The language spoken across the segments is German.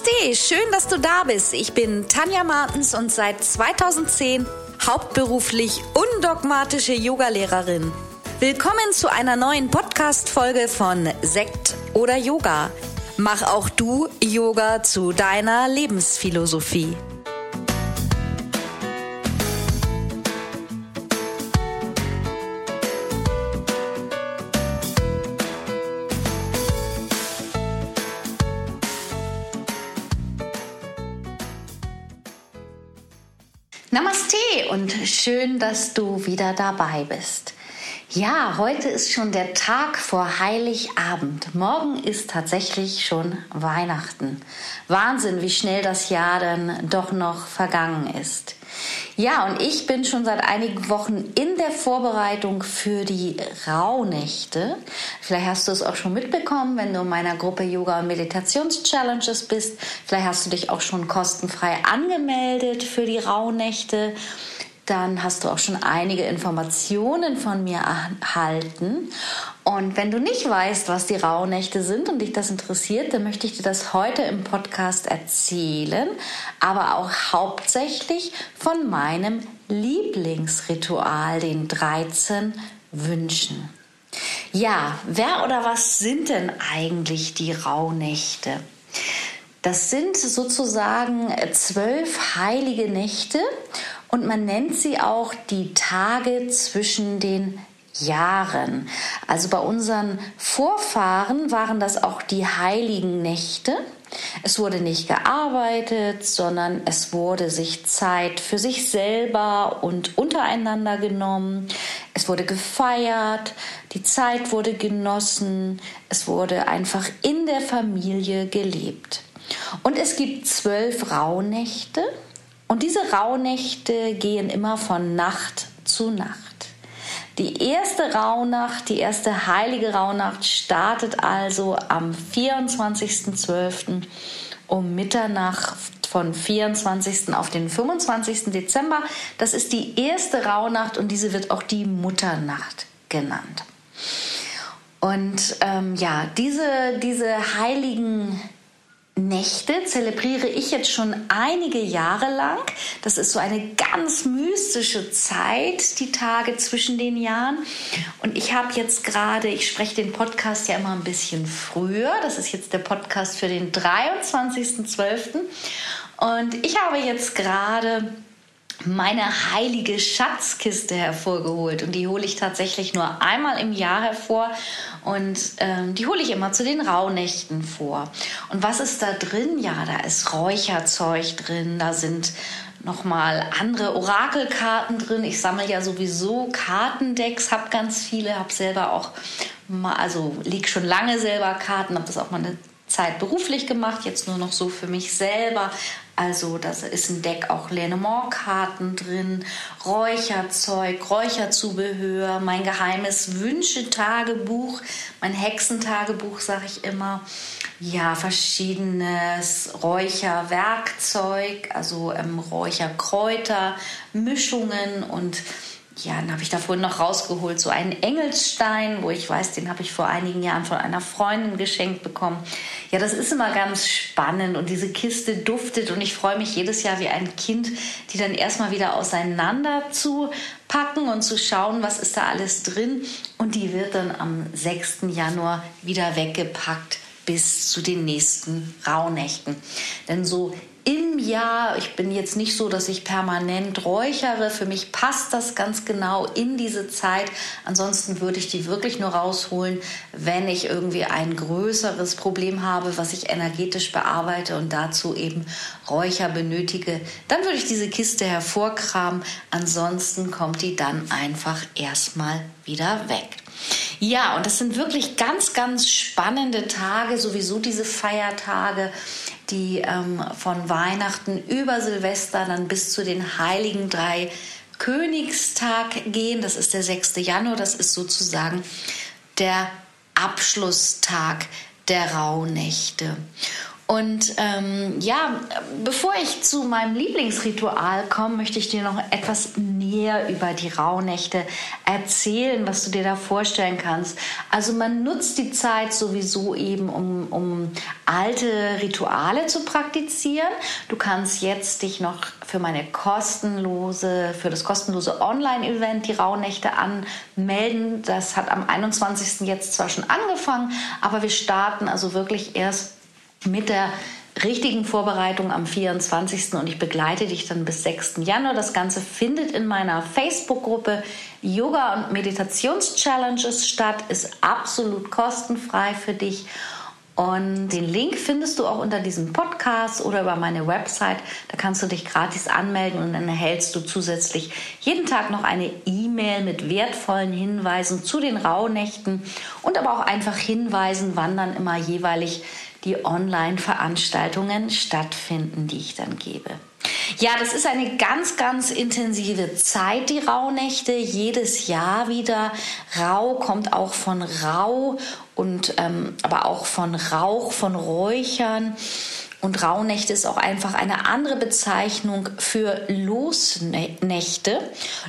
Namaste, schön, dass du da bist. Ich bin Tanja Martens und seit 2010 hauptberuflich undogmatische Yogalehrerin. Willkommen zu einer neuen Podcast-Folge von Sekt oder Yoga. Mach auch du Yoga zu deiner Lebensphilosophie. Und schön, dass du wieder dabei bist. Ja, heute ist schon der Tag vor Heiligabend. Morgen ist tatsächlich schon Weihnachten. Wahnsinn, wie schnell das Jahr dann doch noch vergangen ist. Ja, und ich bin schon seit einigen Wochen in der Vorbereitung für die Rauhnächte. Vielleicht hast du es auch schon mitbekommen, wenn du in meiner Gruppe Yoga und Meditations-Challenges bist. Vielleicht hast du dich auch schon kostenfrei angemeldet für die Rauhnächte dann hast du auch schon einige Informationen von mir erhalten. Und wenn du nicht weißt, was die Rauhnächte sind und dich das interessiert, dann möchte ich dir das heute im Podcast erzählen, aber auch hauptsächlich von meinem Lieblingsritual, den 13 Wünschen. Ja, wer oder was sind denn eigentlich die Rauhnächte? Das sind sozusagen zwölf heilige Nächte und man nennt sie auch die Tage zwischen den Jahren. Also bei unseren Vorfahren waren das auch die heiligen Nächte. Es wurde nicht gearbeitet, sondern es wurde sich Zeit für sich selber und untereinander genommen. Es wurde gefeiert, die Zeit wurde genossen, es wurde einfach in der Familie gelebt. Und es gibt zwölf Rauhnächte. Und diese Rauhnächte gehen immer von Nacht zu Nacht. Die erste Rauhnacht, die erste heilige Rauhnacht startet also am 24.12. um Mitternacht von 24. auf den 25. Dezember. Das ist die erste Rauhnacht und diese wird auch die Mutternacht genannt. Und ähm, ja, diese, diese heiligen Nächte zelebriere ich jetzt schon einige Jahre lang. Das ist so eine ganz mystische Zeit, die Tage zwischen den Jahren. Und ich habe jetzt gerade, ich spreche den Podcast ja immer ein bisschen früher. Das ist jetzt der Podcast für den 23.12. Und ich habe jetzt gerade meine heilige Schatzkiste hervorgeholt und die hole ich tatsächlich nur einmal im Jahr hervor und ähm, die hole ich immer zu den Rauhnächten vor. Und was ist da drin? Ja, da ist Räucherzeug drin, da sind nochmal andere Orakelkarten drin. Ich sammle ja sowieso Kartendecks, habe ganz viele, habe selber auch mal, also lieg schon lange selber Karten, habe das auch mal eine Zeit beruflich gemacht, jetzt nur noch so für mich selber. Also da ist ein Deck auch Lenormand-Karten drin, Räucherzeug, Räucherzubehör, mein geheimes Wünschetagebuch, mein Hexentagebuch, sage ich immer. Ja, verschiedenes Räucherwerkzeug, also ähm, Räucherkräuter, Mischungen und ja, dann habe ich da vorhin noch rausgeholt, so einen Engelsstein, wo ich weiß, den habe ich vor einigen Jahren von einer Freundin geschenkt bekommen. Ja, das ist immer ganz spannend und diese Kiste duftet und ich freue mich jedes Jahr wie ein Kind, die dann erstmal wieder auseinander zu packen und zu schauen, was ist da alles drin und die wird dann am 6. Januar wieder weggepackt bis zu den nächsten Rauhnächten. Denn so im Jahr, ich bin jetzt nicht so, dass ich permanent räuchere, für mich passt das ganz genau in diese Zeit. Ansonsten würde ich die wirklich nur rausholen, wenn ich irgendwie ein größeres Problem habe, was ich energetisch bearbeite und dazu eben Räucher benötige. Dann würde ich diese Kiste hervorkramen. Ansonsten kommt die dann einfach erstmal wieder weg. Ja, und das sind wirklich ganz, ganz spannende Tage, sowieso diese Feiertage die ähm, von Weihnachten über Silvester dann bis zu den heiligen drei Königstag gehen. Das ist der 6. Januar. Das ist sozusagen der Abschlusstag der Rauhnächte. Und ähm, ja, bevor ich zu meinem Lieblingsritual komme, möchte ich dir noch etwas mehr über die Rauhnächte erzählen, was du dir da vorstellen kannst. Also man nutzt die Zeit sowieso eben, um, um alte Rituale zu praktizieren. Du kannst jetzt dich noch für meine kostenlose, für das kostenlose Online-Event die Rauhnächte anmelden. Das hat am 21. jetzt zwar schon angefangen, aber wir starten also wirklich erst mit der richtigen Vorbereitung am 24. und ich begleite dich dann bis 6. Januar. Das Ganze findet in meiner Facebook-Gruppe Yoga und Meditations-Challenges statt, ist absolut kostenfrei für dich. Und den Link findest du auch unter diesem Podcast oder über meine Website. Da kannst du dich gratis anmelden und dann erhältst du zusätzlich jeden Tag noch eine E-Mail mit wertvollen Hinweisen zu den Rauhnächten und aber auch einfach Hinweisen, wann dann immer jeweilig die Online-Veranstaltungen stattfinden, die ich dann gebe. Ja, das ist eine ganz, ganz intensive Zeit, die Rauhnächte. Jedes Jahr wieder. Rau kommt auch von Rau und ähm, aber auch von Rauch, von Räuchern. Und Rauhnächte ist auch einfach eine andere Bezeichnung für Losnächte.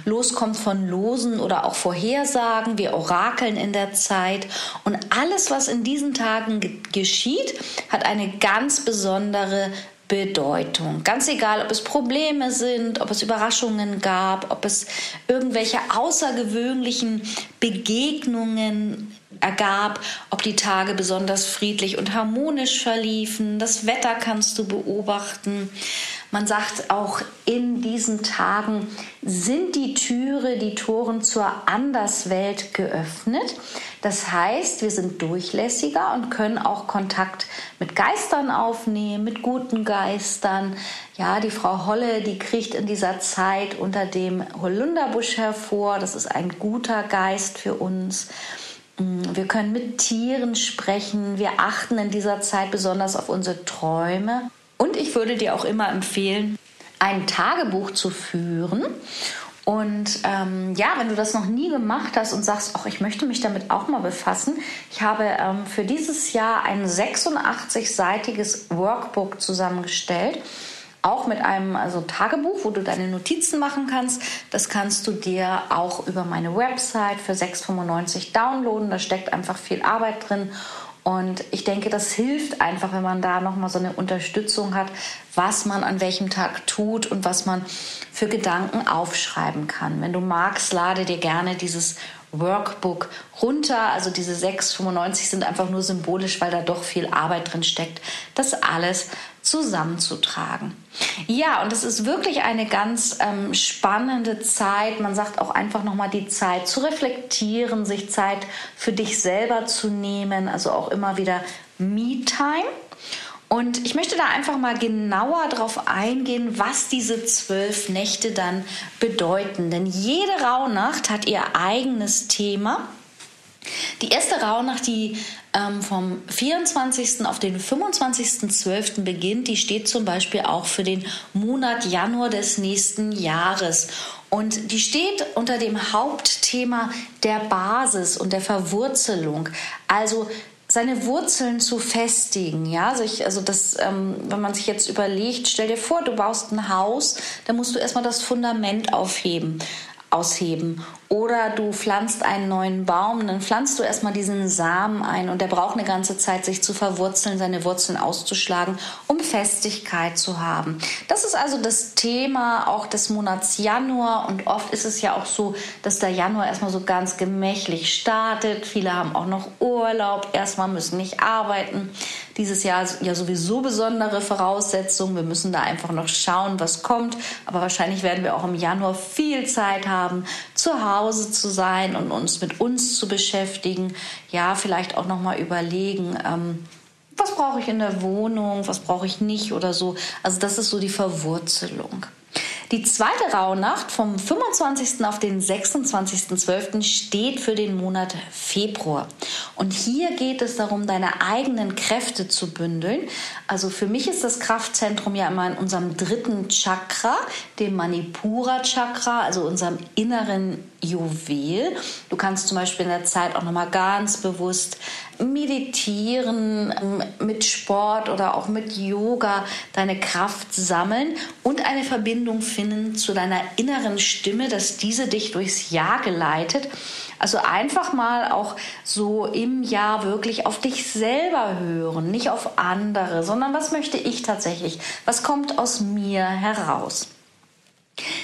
Los kommt von Losen oder auch Vorhersagen. Wir orakeln in der Zeit. Und alles, was in diesen Tagen geschieht, hat eine ganz besondere Bedeutung. Ganz egal, ob es Probleme sind, ob es Überraschungen gab, ob es irgendwelche außergewöhnlichen Begegnungen ergab, ob die Tage besonders friedlich und harmonisch verliefen. Das Wetter kannst du beobachten. Man sagt auch, in diesen Tagen sind die Türe, die Toren zur Anderswelt geöffnet. Das heißt, wir sind durchlässiger und können auch Kontakt mit Geistern aufnehmen, mit guten Geistern. Ja, die Frau Holle, die kriegt in dieser Zeit unter dem Holunderbusch hervor. Das ist ein guter Geist für uns. Mm, wir können mit Tieren sprechen. Wir achten in dieser Zeit besonders auf unsere Träume. Und ich würde dir auch immer empfehlen, ein Tagebuch zu führen. Und ähm, ja, wenn du das noch nie gemacht hast und sagst, ach, ich möchte mich damit auch mal befassen, ich habe ähm, für dieses Jahr ein 86-seitiges Workbook zusammengestellt, auch mit einem also Tagebuch, wo du deine Notizen machen kannst. Das kannst du dir auch über meine Website für 6,95 downloaden. Da steckt einfach viel Arbeit drin und ich denke, das hilft einfach, wenn man da nochmal so eine Unterstützung hat, was man an welchem Tag tut und was man für Gedanken aufschreiben kann. Wenn du magst, lade dir gerne dieses Workbook runter. Also diese 6,95 sind einfach nur symbolisch, weil da doch viel Arbeit drin steckt, das alles zusammenzutragen. Ja, und es ist wirklich eine ganz ähm, spannende Zeit. Man sagt auch einfach nochmal die Zeit zu reflektieren, sich Zeit für dich selber zu nehmen, also auch immer wieder Me-Time. Und ich möchte da einfach mal genauer drauf eingehen, was diese zwölf Nächte dann bedeuten. Denn jede Rauhnacht hat ihr eigenes Thema. Die erste Rauhnacht, die ähm, vom 24. auf den 25.12. beginnt, die steht zum Beispiel auch für den Monat Januar des nächsten Jahres. Und die steht unter dem Hauptthema der Basis und der Verwurzelung. Also seine Wurzeln zu festigen. Ja, sich, also das, ähm, wenn man sich jetzt überlegt, stell dir vor, du baust ein Haus, dann musst du erstmal das Fundament aufheben ausheben. Oder du pflanzt einen neuen Baum, dann pflanzt du erstmal diesen Samen ein und der braucht eine ganze Zeit, sich zu verwurzeln, seine Wurzeln auszuschlagen, um Festigkeit zu haben. Das ist also das Thema auch des Monats Januar und oft ist es ja auch so, dass der Januar erstmal so ganz gemächlich startet. Viele haben auch noch Urlaub, erstmal müssen nicht arbeiten. Dieses Jahr ja sowieso besondere Voraussetzungen. Wir müssen da einfach noch schauen, was kommt. Aber wahrscheinlich werden wir auch im Januar viel Zeit haben, zu Hause zu sein und uns mit uns zu beschäftigen. Ja, vielleicht auch noch mal überlegen. Ähm, was brauche ich in der Wohnung, was brauche ich nicht oder so. Also das ist so die Verwurzelung. Die zweite Rauhnacht vom 25. auf den 26.12. steht für den Monat Februar. Und hier geht es darum, deine eigenen Kräfte zu bündeln. Also für mich ist das Kraftzentrum ja immer in unserem dritten Chakra, dem Manipura Chakra, also unserem inneren Juwel. Du kannst zum Beispiel in der Zeit auch nochmal ganz bewusst meditieren, ähm, mit Sport oder auch mit Yoga deine Kraft sammeln und eine Verbindung finden zu deiner inneren Stimme, dass diese dich durchs Jahr geleitet. Also einfach mal auch so im Jahr wirklich auf dich selber hören, nicht auf andere, sondern was möchte ich tatsächlich? Was kommt aus mir heraus?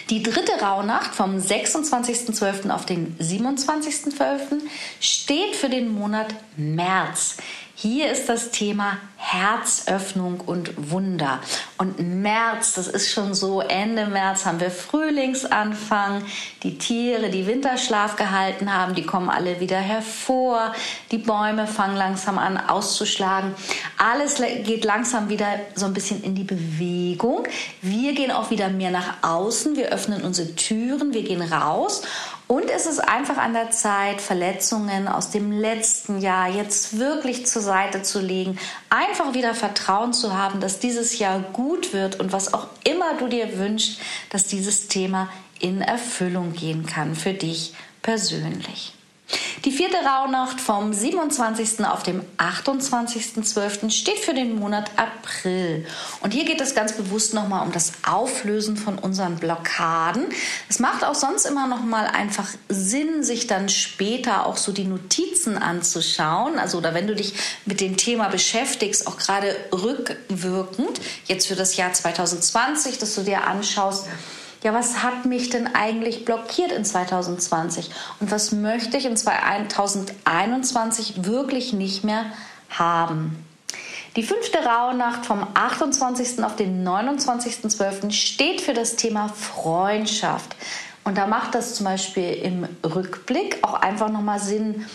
Die dritte Rauhnacht vom 26.12. auf den 27.12. steht für den Monat März. Hier ist das Thema Herzöffnung und Wunder. Und März, das ist schon so, Ende März haben wir Frühlingsanfang. Die Tiere, die Winterschlaf gehalten haben, die kommen alle wieder hervor. Die Bäume fangen langsam an auszuschlagen. Alles geht langsam wieder so ein bisschen in die Bewegung. Wir gehen auch wieder mehr nach außen. Wir öffnen unsere Türen, wir gehen raus. Und es ist einfach an der Zeit, Verletzungen aus dem letzten Jahr jetzt wirklich zur Seite zu legen, einfach wieder Vertrauen zu haben, dass dieses Jahr gut wird und was auch immer du dir wünschst, dass dieses Thema in Erfüllung gehen kann für dich persönlich. Die vierte Rauhnacht vom 27. auf dem 28.12. steht für den Monat April. Und hier geht es ganz bewusst nochmal um das Auflösen von unseren Blockaden. Es macht auch sonst immer nochmal einfach Sinn, sich dann später auch so die Notizen anzuschauen. Also, oder wenn du dich mit dem Thema beschäftigst, auch gerade rückwirkend, jetzt für das Jahr 2020, dass du dir anschaust, ja, was hat mich denn eigentlich blockiert in 2020 und was möchte ich in 2021 wirklich nicht mehr haben? Die fünfte Rauhnacht vom 28. auf den 29.12. steht für das Thema Freundschaft. Und da macht das zum Beispiel im Rückblick auch einfach nochmal Sinn,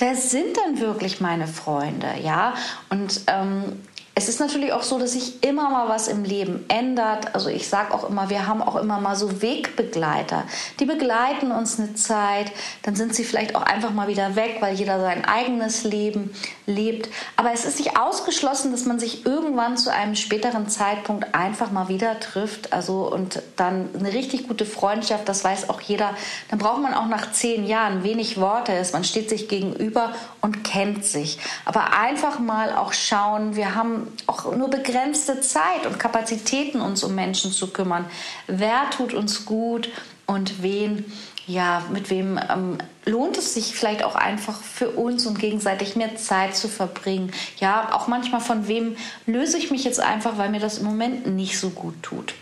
wer sind denn wirklich meine Freunde? Ja, und ähm, es ist natürlich auch so, dass sich immer mal was im Leben ändert. Also ich sage auch immer, wir haben auch immer mal so Wegbegleiter. Die begleiten uns eine Zeit, dann sind sie vielleicht auch einfach mal wieder weg, weil jeder sein eigenes Leben lebt. Aber es ist nicht ausgeschlossen, dass man sich irgendwann zu einem späteren Zeitpunkt einfach mal wieder trifft. Also und dann eine richtig gute Freundschaft, das weiß auch jeder. Dann braucht man auch nach zehn Jahren wenig Worte. Man steht sich gegenüber und kennt sich. Aber einfach mal auch schauen, wir haben auch nur begrenzte Zeit und Kapazitäten, uns um Menschen zu kümmern. Wer tut uns gut und wen, ja, mit wem ähm, lohnt es sich vielleicht auch einfach für uns und gegenseitig mehr Zeit zu verbringen. Ja, auch manchmal von wem löse ich mich jetzt einfach, weil mir das im Moment nicht so gut tut.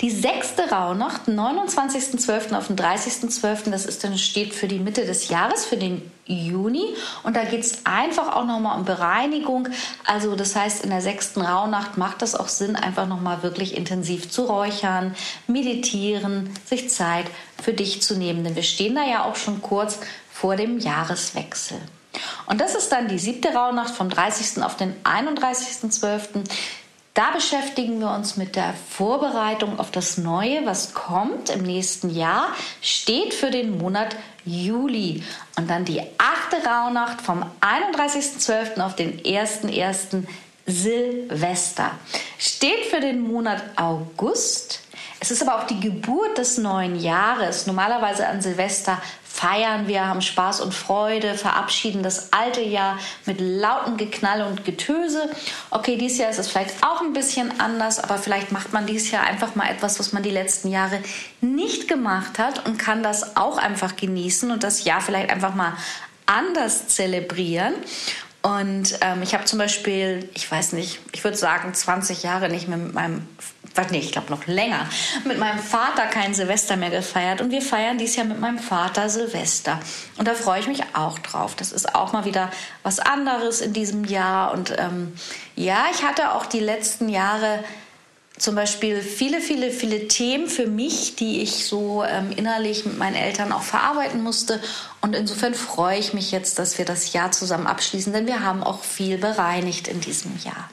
Die sechste Rauhnacht, 29.12. auf den 30.12., das ist dann steht für die Mitte des Jahres, für den Juni. Und da geht es einfach auch nochmal um Bereinigung. Also das heißt, in der sechsten Rauhnacht macht das auch Sinn, einfach nochmal wirklich intensiv zu räuchern, meditieren, sich Zeit für dich zu nehmen. Denn wir stehen da ja auch schon kurz vor dem Jahreswechsel. Und das ist dann die siebte Rauhnacht vom 30. auf den 31.12. Da beschäftigen wir uns mit der Vorbereitung auf das Neue, was kommt im nächsten Jahr, steht für den Monat Juli. Und dann die achte Rauhnacht vom 31.12. auf den 1.1. Silvester. Steht für den Monat August. Es ist aber auch die Geburt des neuen Jahres. Normalerweise an Silvester feiern wir, haben Spaß und Freude, verabschieden das alte Jahr mit lautem Geknall und Getöse. Okay, dieses Jahr ist es vielleicht auch ein bisschen anders, aber vielleicht macht man dieses Jahr einfach mal etwas, was man die letzten Jahre nicht gemacht hat und kann das auch einfach genießen und das Jahr vielleicht einfach mal anders zelebrieren. Und ähm, ich habe zum Beispiel, ich weiß nicht, ich würde sagen 20 Jahre nicht mehr mit meinem nee, ich glaube noch länger, mit meinem Vater kein Silvester mehr gefeiert und wir feiern dieses Jahr mit meinem Vater Silvester. Und da freue ich mich auch drauf. Das ist auch mal wieder was anderes in diesem Jahr. Und ähm, ja, ich hatte auch die letzten Jahre zum Beispiel viele, viele, viele Themen für mich, die ich so ähm, innerlich mit meinen Eltern auch verarbeiten musste. Und insofern freue ich mich jetzt, dass wir das Jahr zusammen abschließen, denn wir haben auch viel bereinigt in diesem Jahr.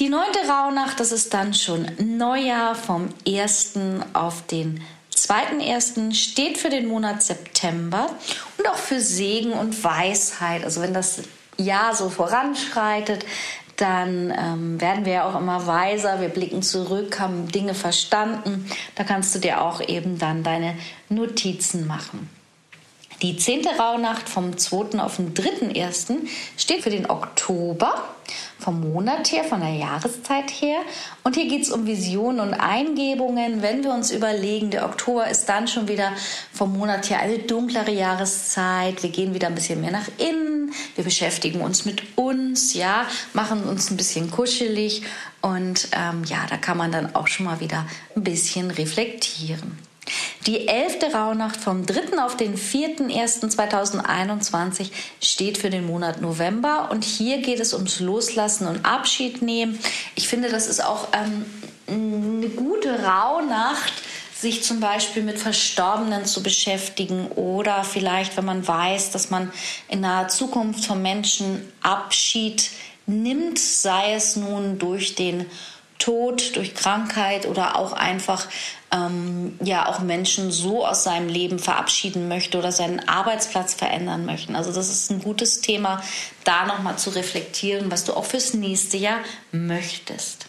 Die neunte Rauhnacht, das ist dann schon Neujahr vom 1. auf den 2.1. steht für den Monat September und auch für Segen und Weisheit. Also wenn das Jahr so voranschreitet, dann ähm, werden wir ja auch immer weiser, wir blicken zurück, haben Dinge verstanden. Da kannst du dir auch eben dann deine Notizen machen. Die zehnte Rauhnacht vom 2. auf den 3.1. steht für den Oktober, vom Monat her, von der Jahreszeit her. Und hier geht es um Visionen und Eingebungen. Wenn wir uns überlegen, der Oktober ist dann schon wieder vom Monat her eine dunklere Jahreszeit. Wir gehen wieder ein bisschen mehr nach innen. Wir beschäftigen uns mit uns, ja, machen uns ein bisschen kuschelig. Und ähm, ja, da kann man dann auch schon mal wieder ein bisschen reflektieren. Die elfte Rauhnacht vom 3. auf den 4.1.2021 steht für den Monat November und hier geht es ums Loslassen und Abschied nehmen. Ich finde, das ist auch ähm, eine gute Rauhnacht, sich zum Beispiel mit Verstorbenen zu beschäftigen oder vielleicht, wenn man weiß, dass man in naher Zukunft von Menschen Abschied nimmt, sei es nun durch den Tod, durch Krankheit oder auch einfach ähm, ja auch Menschen so aus seinem Leben verabschieden möchte oder seinen Arbeitsplatz verändern möchten. Also das ist ein gutes Thema, da nochmal zu reflektieren, was du auch fürs nächste Jahr möchtest.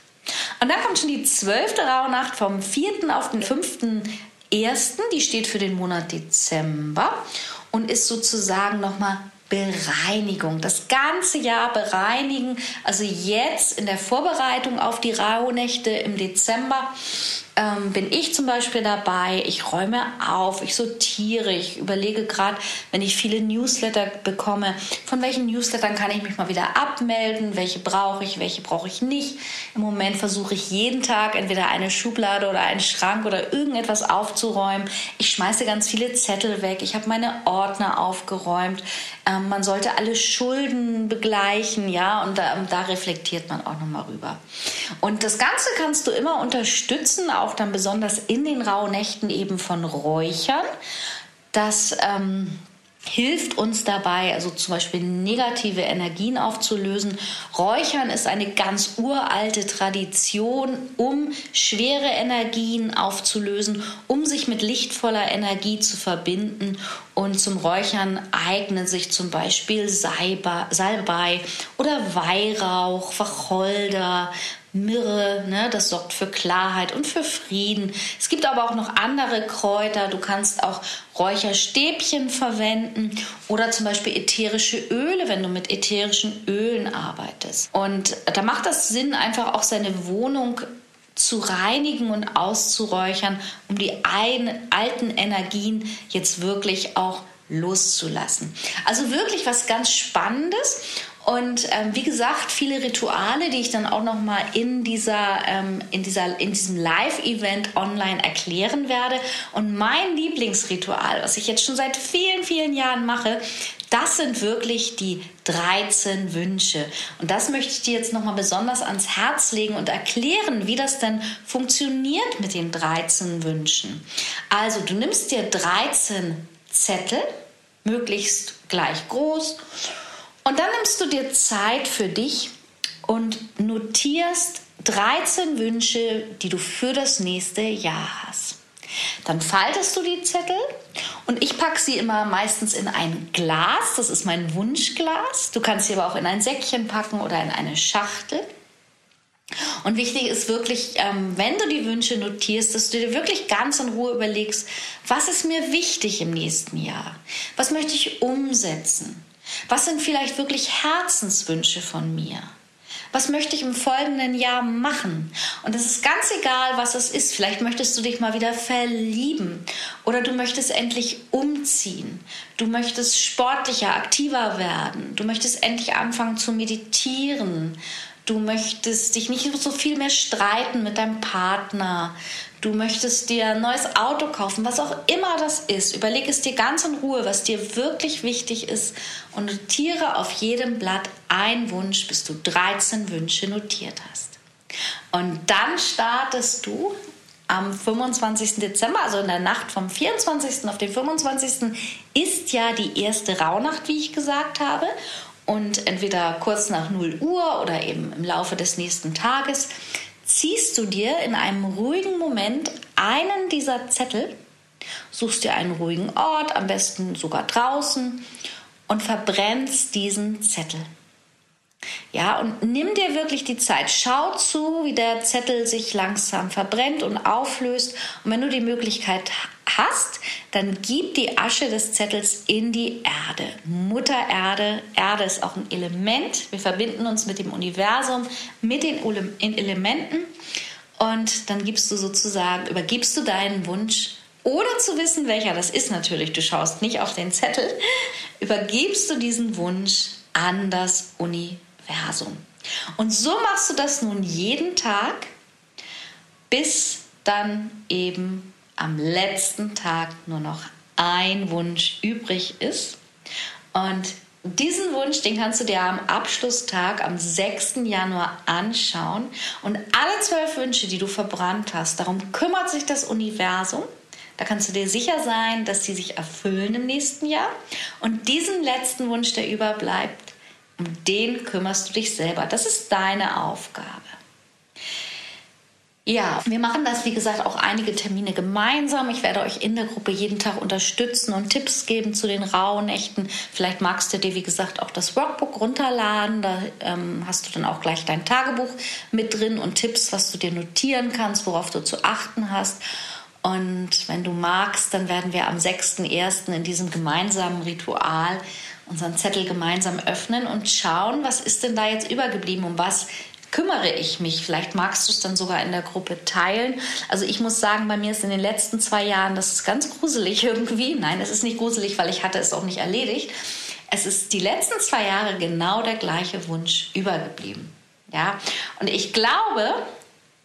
Und dann kommt schon die zwölfte Rauhnacht vom 4. auf den 5. Ersten, die steht für den Monat Dezember und ist sozusagen nochmal Bereinigung. Das ganze Jahr bereinigen. Also jetzt in der Vorbereitung auf die Rauhnächte im Dezember ähm, bin ich zum Beispiel dabei, ich räume auf, ich sortiere, ich überlege gerade, wenn ich viele Newsletter bekomme, von welchen Newslettern kann ich mich mal wieder abmelden, welche brauche ich, welche brauche ich nicht. Im Moment versuche ich jeden Tag entweder eine Schublade oder einen Schrank oder irgendetwas aufzuräumen. Ich schmeiße ganz viele Zettel weg, ich habe meine Ordner aufgeräumt. Ähm, man sollte alle Schulden begleichen, ja, und da, da reflektiert man auch nochmal rüber. Und das Ganze kannst du immer unterstützen, auch dann besonders in den Rauhnächten eben von Räuchern. Das ähm, hilft uns dabei, also zum Beispiel negative Energien aufzulösen. Räuchern ist eine ganz uralte Tradition, um schwere Energien aufzulösen, um sich mit lichtvoller Energie zu verbinden. Und zum Räuchern eignen sich zum Beispiel Salbei oder Weihrauch, Wacholder, Myrrhe, ne, das sorgt für Klarheit und für Frieden. Es gibt aber auch noch andere Kräuter. Du kannst auch Räucherstäbchen verwenden oder zum Beispiel ätherische Öle, wenn du mit ätherischen Ölen arbeitest. Und da macht das Sinn, einfach auch seine Wohnung zu reinigen und auszuräuchern, um die alten Energien jetzt wirklich auch loszulassen. Also wirklich was ganz Spannendes. Und ähm, wie gesagt, viele Rituale, die ich dann auch noch mal in dieser, ähm, in dieser, in diesem Live-Event online erklären werde. Und mein Lieblingsritual, was ich jetzt schon seit vielen, vielen Jahren mache, das sind wirklich die 13 Wünsche. Und das möchte ich dir jetzt noch mal besonders ans Herz legen und erklären, wie das denn funktioniert mit den 13 Wünschen. Also, du nimmst dir 13 Zettel, möglichst gleich groß und dann nimmst du dir Zeit für dich und notierst 13 Wünsche, die du für das nächste Jahr hast. Dann faltest du die Zettel und ich packe sie immer meistens in ein Glas. Das ist mein Wunschglas. Du kannst sie aber auch in ein Säckchen packen oder in eine Schachtel. Und wichtig ist wirklich, ähm, wenn du die Wünsche notierst, dass du dir wirklich ganz in Ruhe überlegst, was ist mir wichtig im nächsten Jahr? Was möchte ich umsetzen? Was sind vielleicht wirklich Herzenswünsche von mir? Was möchte ich im folgenden Jahr machen? Und es ist ganz egal, was es ist. Vielleicht möchtest du dich mal wieder verlieben oder du möchtest endlich umziehen. Du möchtest sportlicher, aktiver werden. Du möchtest endlich anfangen zu meditieren. Du möchtest dich nicht so viel mehr streiten mit deinem Partner. Du möchtest dir ein neues Auto kaufen, was auch immer das ist. Überleg es dir ganz in Ruhe, was dir wirklich wichtig ist und notiere auf jedem Blatt einen Wunsch, bis du 13 Wünsche notiert hast. Und dann startest du am 25. Dezember, also in der Nacht vom 24. auf den 25. ist ja die erste Rauhnacht, wie ich gesagt habe und entweder kurz nach 0 Uhr oder eben im Laufe des nächsten Tages ziehst du dir in einem ruhigen Moment einen dieser Zettel, suchst dir einen ruhigen Ort, am besten sogar draußen, und verbrennst diesen Zettel. Ja, und nimm dir wirklich die Zeit. Schau zu, wie der Zettel sich langsam verbrennt und auflöst. Und wenn du die Möglichkeit hast, dann gib die Asche des Zettels in die Erde. Mutter Erde. Erde ist auch ein Element. Wir verbinden uns mit dem Universum, mit den Elementen. Und dann gibst du sozusagen, übergibst du deinen Wunsch ohne zu wissen, welcher das ist natürlich, du schaust nicht auf den Zettel, übergibst du diesen Wunsch an das Universum. Und so machst du das nun jeden Tag, bis dann eben am letzten Tag nur noch ein Wunsch übrig ist. Und diesen Wunsch, den kannst du dir am Abschlusstag am 6. Januar anschauen. Und alle zwölf Wünsche, die du verbrannt hast, darum kümmert sich das Universum. Da kannst du dir sicher sein, dass sie sich erfüllen im nächsten Jahr. Und diesen letzten Wunsch, der überbleibt, um den kümmerst du dich selber. Das ist deine Aufgabe. Ja, wir machen das, wie gesagt, auch einige Termine gemeinsam. Ich werde euch in der Gruppe jeden Tag unterstützen und Tipps geben zu den Rauhnächten. Vielleicht magst du dir, wie gesagt, auch das Workbook runterladen. Da ähm, hast du dann auch gleich dein Tagebuch mit drin und Tipps, was du dir notieren kannst, worauf du zu achten hast. Und wenn du magst, dann werden wir am 6.1. in diesem gemeinsamen Ritual unseren Zettel gemeinsam öffnen und schauen, was ist denn da jetzt übergeblieben, um was kümmere ich mich. Vielleicht magst du es dann sogar in der Gruppe teilen. Also ich muss sagen, bei mir ist in den letzten zwei Jahren, das ist ganz gruselig irgendwie. Nein, es ist nicht gruselig, weil ich hatte es auch nicht erledigt. Es ist die letzten zwei Jahre genau der gleiche Wunsch übergeblieben. Ja, und ich glaube,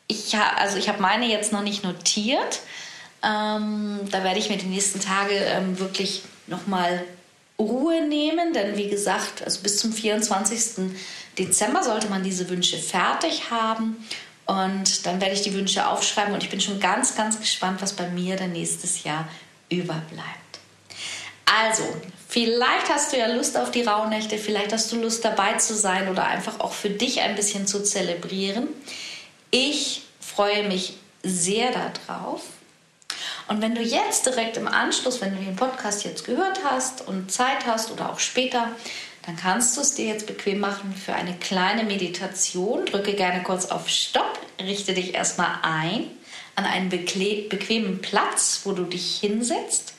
ich habe also ich habe meine jetzt noch nicht notiert, ähm, da werde ich mir die nächsten Tage ähm, wirklich nochmal Ruhe nehmen, denn wie gesagt, also bis zum 24. Dezember sollte man diese Wünsche fertig haben. Und dann werde ich die Wünsche aufschreiben und ich bin schon ganz, ganz gespannt, was bei mir dann nächstes Jahr überbleibt. Also, vielleicht hast du ja Lust auf die Rauhnächte, vielleicht hast du Lust dabei zu sein oder einfach auch für dich ein bisschen zu zelebrieren. Ich freue mich sehr darauf. Und wenn du jetzt direkt im Anschluss, wenn du den Podcast jetzt gehört hast und Zeit hast oder auch später, dann kannst du es dir jetzt bequem machen für eine kleine Meditation. Drücke gerne kurz auf Stopp, richte dich erstmal ein an einen bequemen Platz, wo du dich hinsetzt.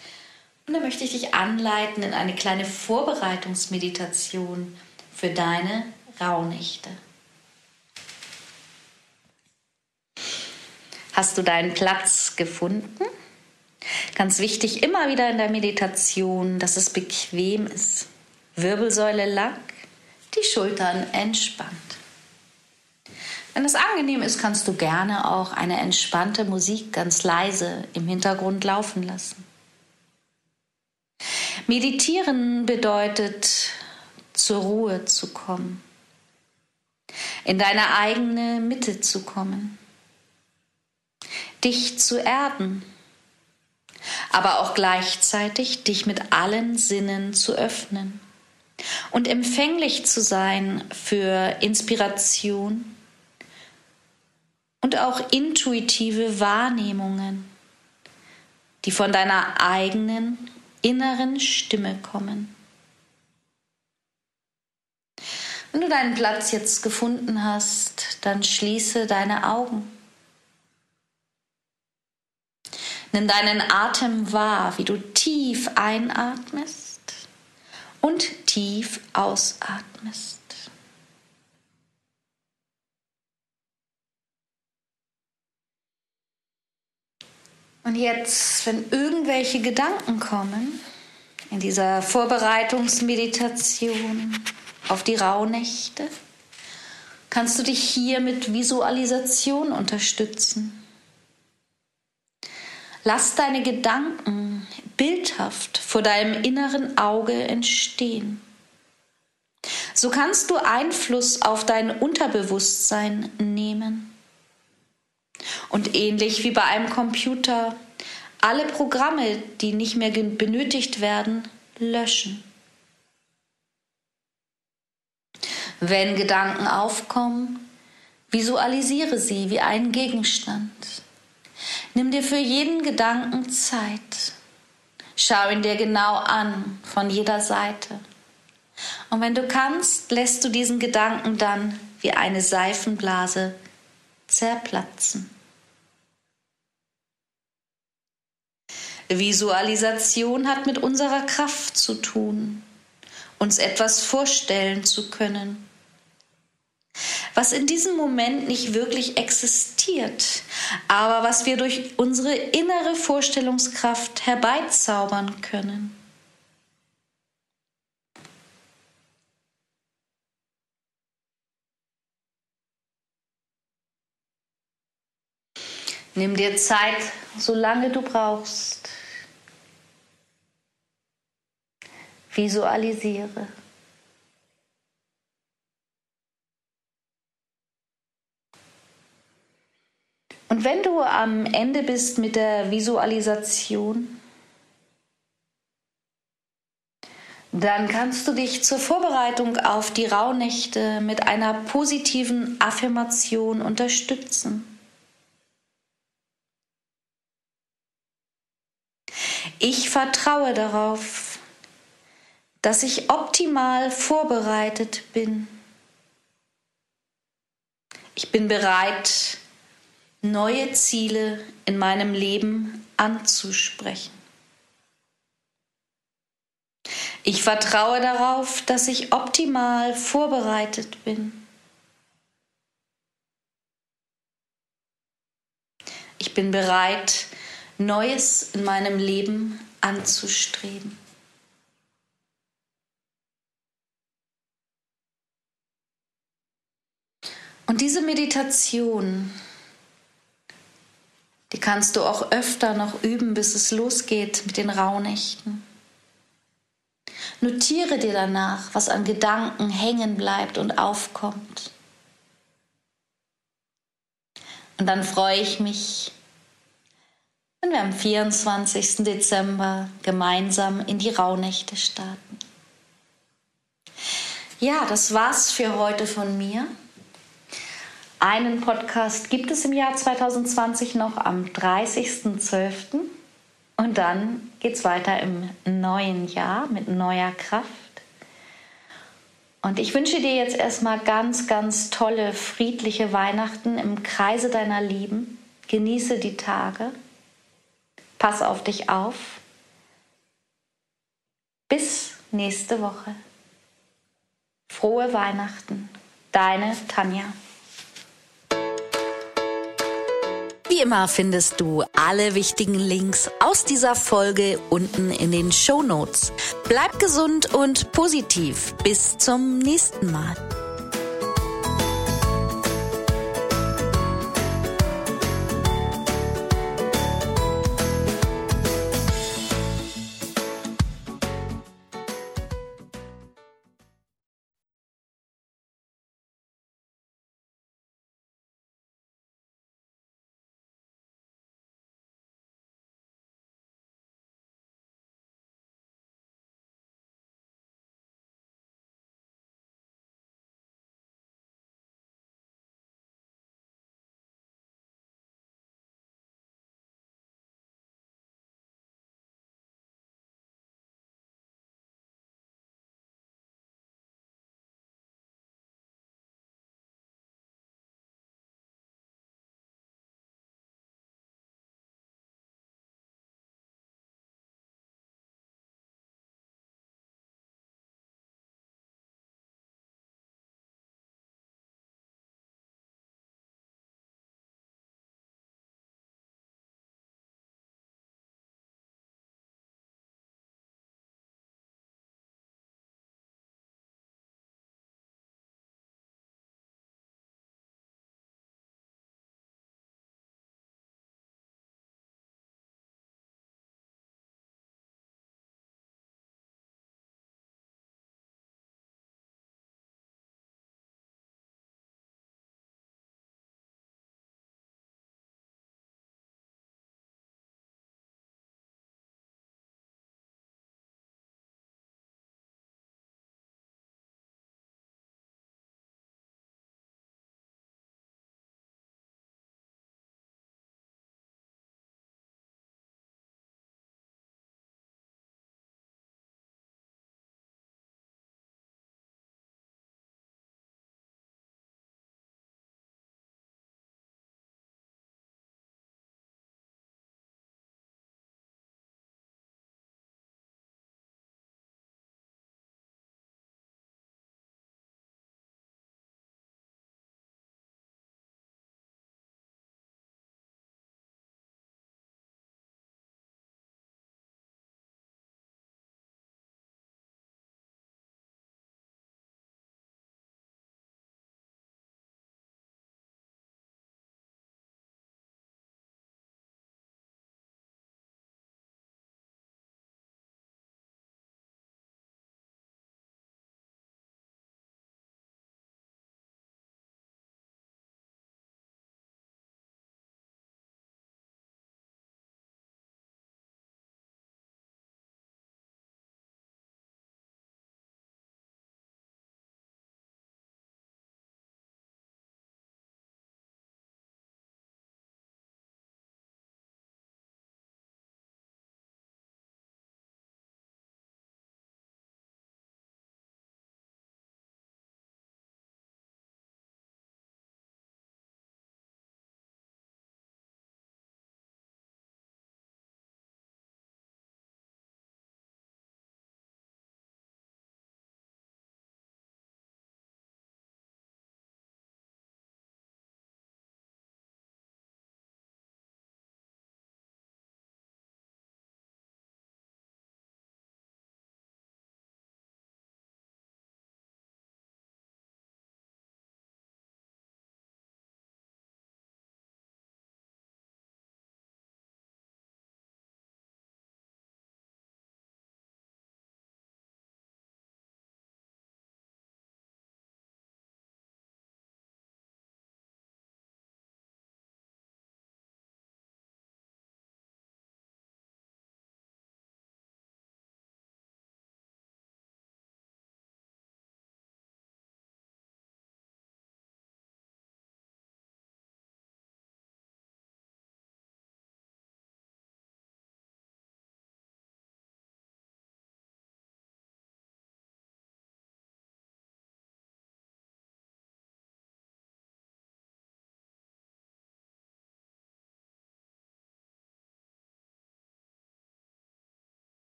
Und dann möchte ich dich anleiten in eine kleine Vorbereitungsmeditation für deine Rauhnächte. Hast du deinen Platz gefunden? Ganz wichtig, immer wieder in der Meditation, dass es bequem ist. Wirbelsäule lang, die Schultern entspannt. Wenn es angenehm ist, kannst du gerne auch eine entspannte Musik ganz leise im Hintergrund laufen lassen. Meditieren bedeutet, zur Ruhe zu kommen, in deine eigene Mitte zu kommen, dich zu erden aber auch gleichzeitig dich mit allen Sinnen zu öffnen und empfänglich zu sein für Inspiration und auch intuitive Wahrnehmungen, die von deiner eigenen inneren Stimme kommen. Wenn du deinen Platz jetzt gefunden hast, dann schließe deine Augen. Nimm deinen Atem wahr, wie du tief einatmest und tief ausatmest. Und jetzt, wenn irgendwelche Gedanken kommen, in dieser Vorbereitungsmeditation auf die Rauhnächte, kannst du dich hier mit Visualisation unterstützen. Lass deine Gedanken bildhaft vor deinem inneren Auge entstehen. So kannst du Einfluss auf dein Unterbewusstsein nehmen. Und ähnlich wie bei einem Computer alle Programme, die nicht mehr benötigt werden, löschen. Wenn Gedanken aufkommen, visualisiere sie wie einen Gegenstand. Nimm dir für jeden Gedanken Zeit. Schau ihn dir genau an, von jeder Seite. Und wenn du kannst, lässt du diesen Gedanken dann wie eine Seifenblase zerplatzen. Visualisation hat mit unserer Kraft zu tun, uns etwas vorstellen zu können, was in diesem Moment nicht wirklich existiert, aber was wir durch unsere innere Vorstellungskraft herbeizaubern können. Nimm dir Zeit, solange du brauchst. Visualisiere. Und wenn du am Ende bist mit der Visualisation, dann kannst du dich zur Vorbereitung auf die Rauhnächte mit einer positiven Affirmation unterstützen. Ich vertraue darauf, dass ich optimal vorbereitet bin. Ich bin bereit, neue Ziele in meinem Leben anzusprechen. Ich vertraue darauf, dass ich optimal vorbereitet bin. Ich bin bereit, Neues in meinem Leben anzustreben. Und diese Meditation die kannst du auch öfter noch üben, bis es losgeht mit den Rauhnächten. Notiere dir danach, was an Gedanken hängen bleibt und aufkommt. Und dann freue ich mich, wenn wir am 24. Dezember gemeinsam in die Rauhnächte starten. Ja, das war's für heute von mir. Einen Podcast gibt es im Jahr 2020 noch am 30.12. Und dann geht es weiter im neuen Jahr mit neuer Kraft. Und ich wünsche dir jetzt erstmal ganz, ganz tolle, friedliche Weihnachten im Kreise deiner Lieben. Genieße die Tage. Pass auf dich auf. Bis nächste Woche. Frohe Weihnachten. Deine Tanja. Wie immer findest du alle wichtigen Links aus dieser Folge unten in den Show Notes. Bleib gesund und positiv. Bis zum nächsten Mal.